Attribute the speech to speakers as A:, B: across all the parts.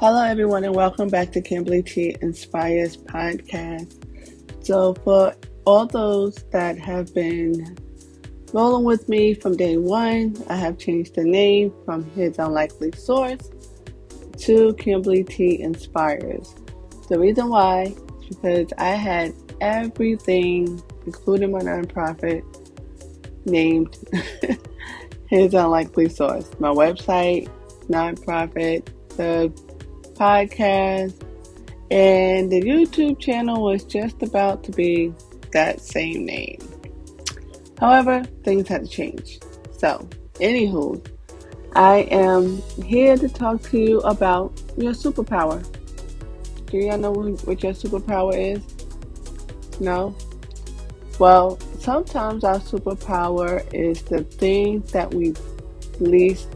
A: Hello, everyone, and welcome back to Kimberly T Inspires podcast. So, for all those that have been rolling with me from day one, I have changed the name from His Unlikely Source to Kimberly T Inspires. The reason why is because I had everything, including my nonprofit, named His Unlikely Source. My website, nonprofit, the podcast, and the YouTube channel was just about to be that same name. However, things had to change. So, anywho, I am here to talk to you about your superpower. Do y'all know what your superpower is? No? Well, sometimes our superpower is the thing that we least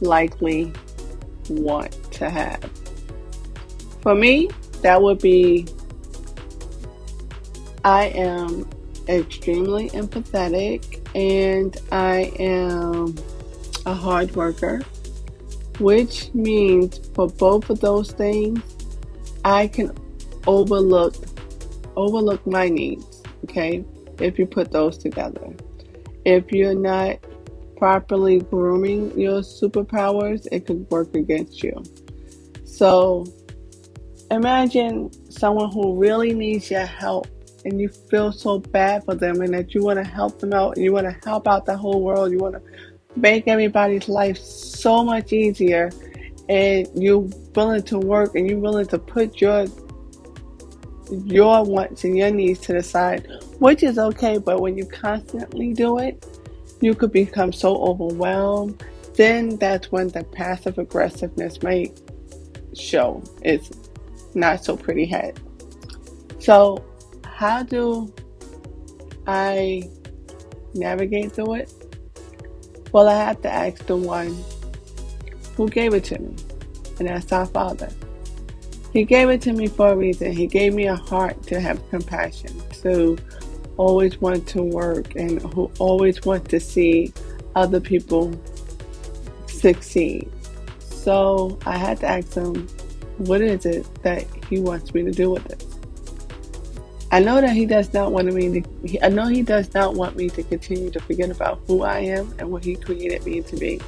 A: likely want to have. For me, that would be I am extremely empathetic and I am a hard worker, which means for both of those things, I can overlook overlook my needs, okay? If you put those together. If you're not properly grooming your superpowers, it could work against you. So imagine someone who really needs your help and you feel so bad for them and that you want to help them out and you want to help out the whole world. You want to make everybody's life so much easier and you're willing to work and you're willing to put your your wants and your needs to the side, which is okay, but when you constantly do it, you could become so overwhelmed. Then that's when the passive aggressiveness might show its not so pretty head. So, how do I navigate through it? Well, I have to ask the one who gave it to me, and that's our Father. He gave it to me for a reason. He gave me a heart to have compassion, to always want to work, and who always want to see other people succeed. So I had to ask him, what is it that he wants me to do with it? I know that he does not want me to. I know he does not want me to continue to forget about who I am and what he created me to be.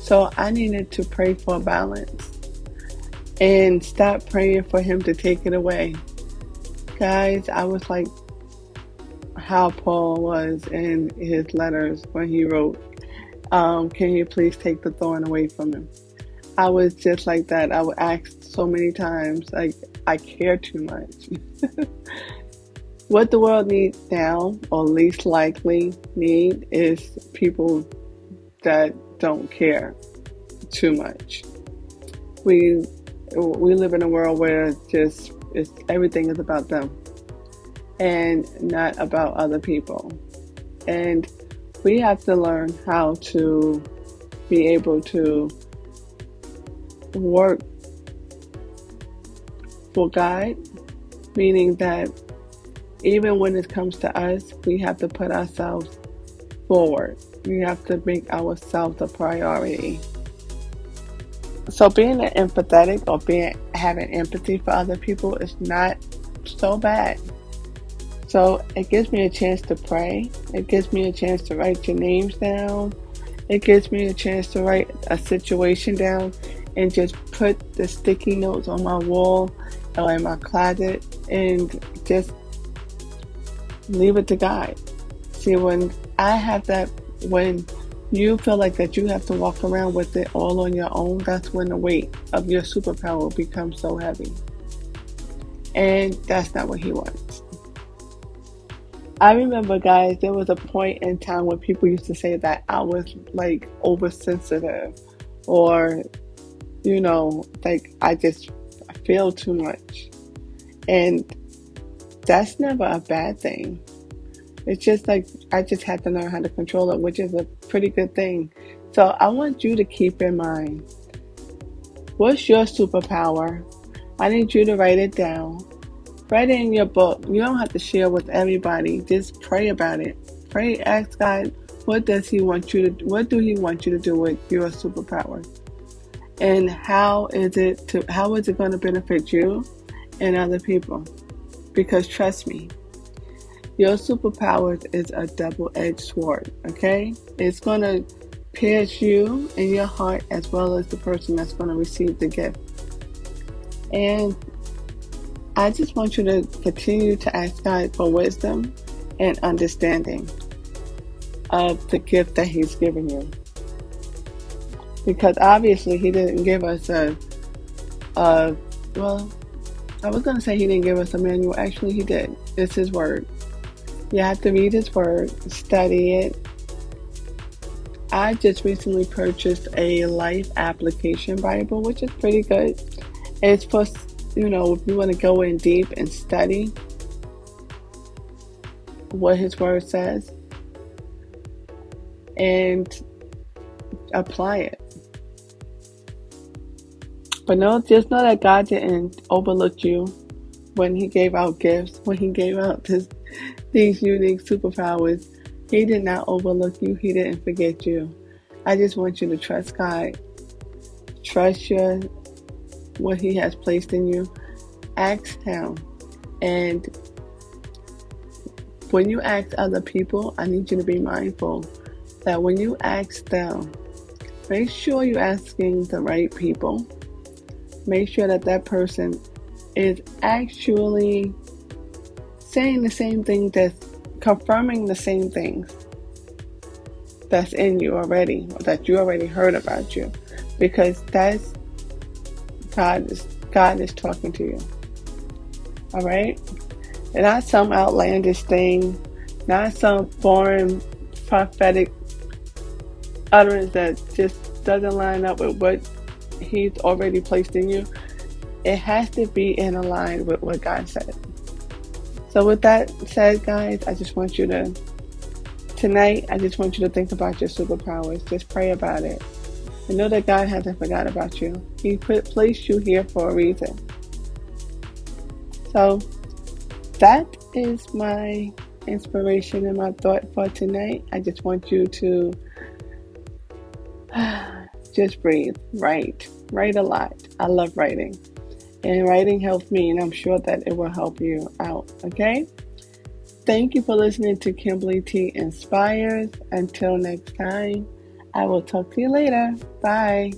A: So I needed to pray for balance and stop praying for him to take it away. Guys, I was like how Paul was in his letters when he wrote, um, Can you please take the thorn away from him? I was just like that. I would ask so many times, like, I care too much. what the world needs now, or least likely need, is people that don't care too much. We we live in a world where just it's, everything is about them and not about other people. And we have to learn how to be able to work for God, meaning that even when it comes to us, we have to put ourselves forward. We have to make ourselves a priority. So being empathetic or being having empathy for other people is not so bad. So it gives me a chance to pray. It gives me a chance to write your names down. It gives me a chance to write a situation down and just put the sticky notes on my wall or in my closet and just leave it to God. See, when I have that, when you feel like that you have to walk around with it all on your own, that's when the weight of your superpower becomes so heavy. And that's not what he wants. I remember, guys, there was a point in time when people used to say that I was like oversensitive or, you know, like I just feel too much. And that's never a bad thing. It's just like I just had to learn how to control it, which is a pretty good thing. So I want you to keep in mind what's your superpower? I need you to write it down. Write it in your book. You don't have to share with everybody. Just pray about it. Pray, ask God, what does He want you to? What do He want you to do with your superpower? And how is it to how is it going to benefit you and other people? Because trust me, your superpowers is a double-edged sword, okay? It's going to pierce you in your heart as well as the person that's going to receive the gift. And I just want you to continue to ask God for wisdom and understanding of the gift that He's given you. Because obviously, He didn't give us a, a well, I was going to say He didn't give us a manual. Actually, He did. It's His Word. You have to read His Word, study it. I just recently purchased a Life Application Bible, which is pretty good. It's for you know, if you want to go in deep and study what His Word says and apply it. But no, just know that God didn't overlook you when He gave out gifts, when He gave out this, these unique superpowers. He did not overlook you, He didn't forget you. I just want you to trust God. Trust your what He has placed in you, ask Him. And when you ask other people, I need you to be mindful that when you ask them, make sure you're asking the right people. Make sure that that person is actually saying the same thing that's confirming the same things that's in you already, that you already heard about you, because that's God is God is talking to you. All right, and not some outlandish thing, not some foreign prophetic utterance that just doesn't line up with what He's already placed in you. It has to be in line with what God said. So, with that said, guys, I just want you to tonight. I just want you to think about your superpowers. Just pray about it. And know that God hasn't forgot about you. He put, placed you here for a reason. So that is my inspiration and my thought for tonight. I just want you to just breathe, write, write a lot. I love writing. And writing helps me, and I'm sure that it will help you out. Okay? Thank you for listening to Kimberly T Inspires. Until next time. I will talk to you later. Bye.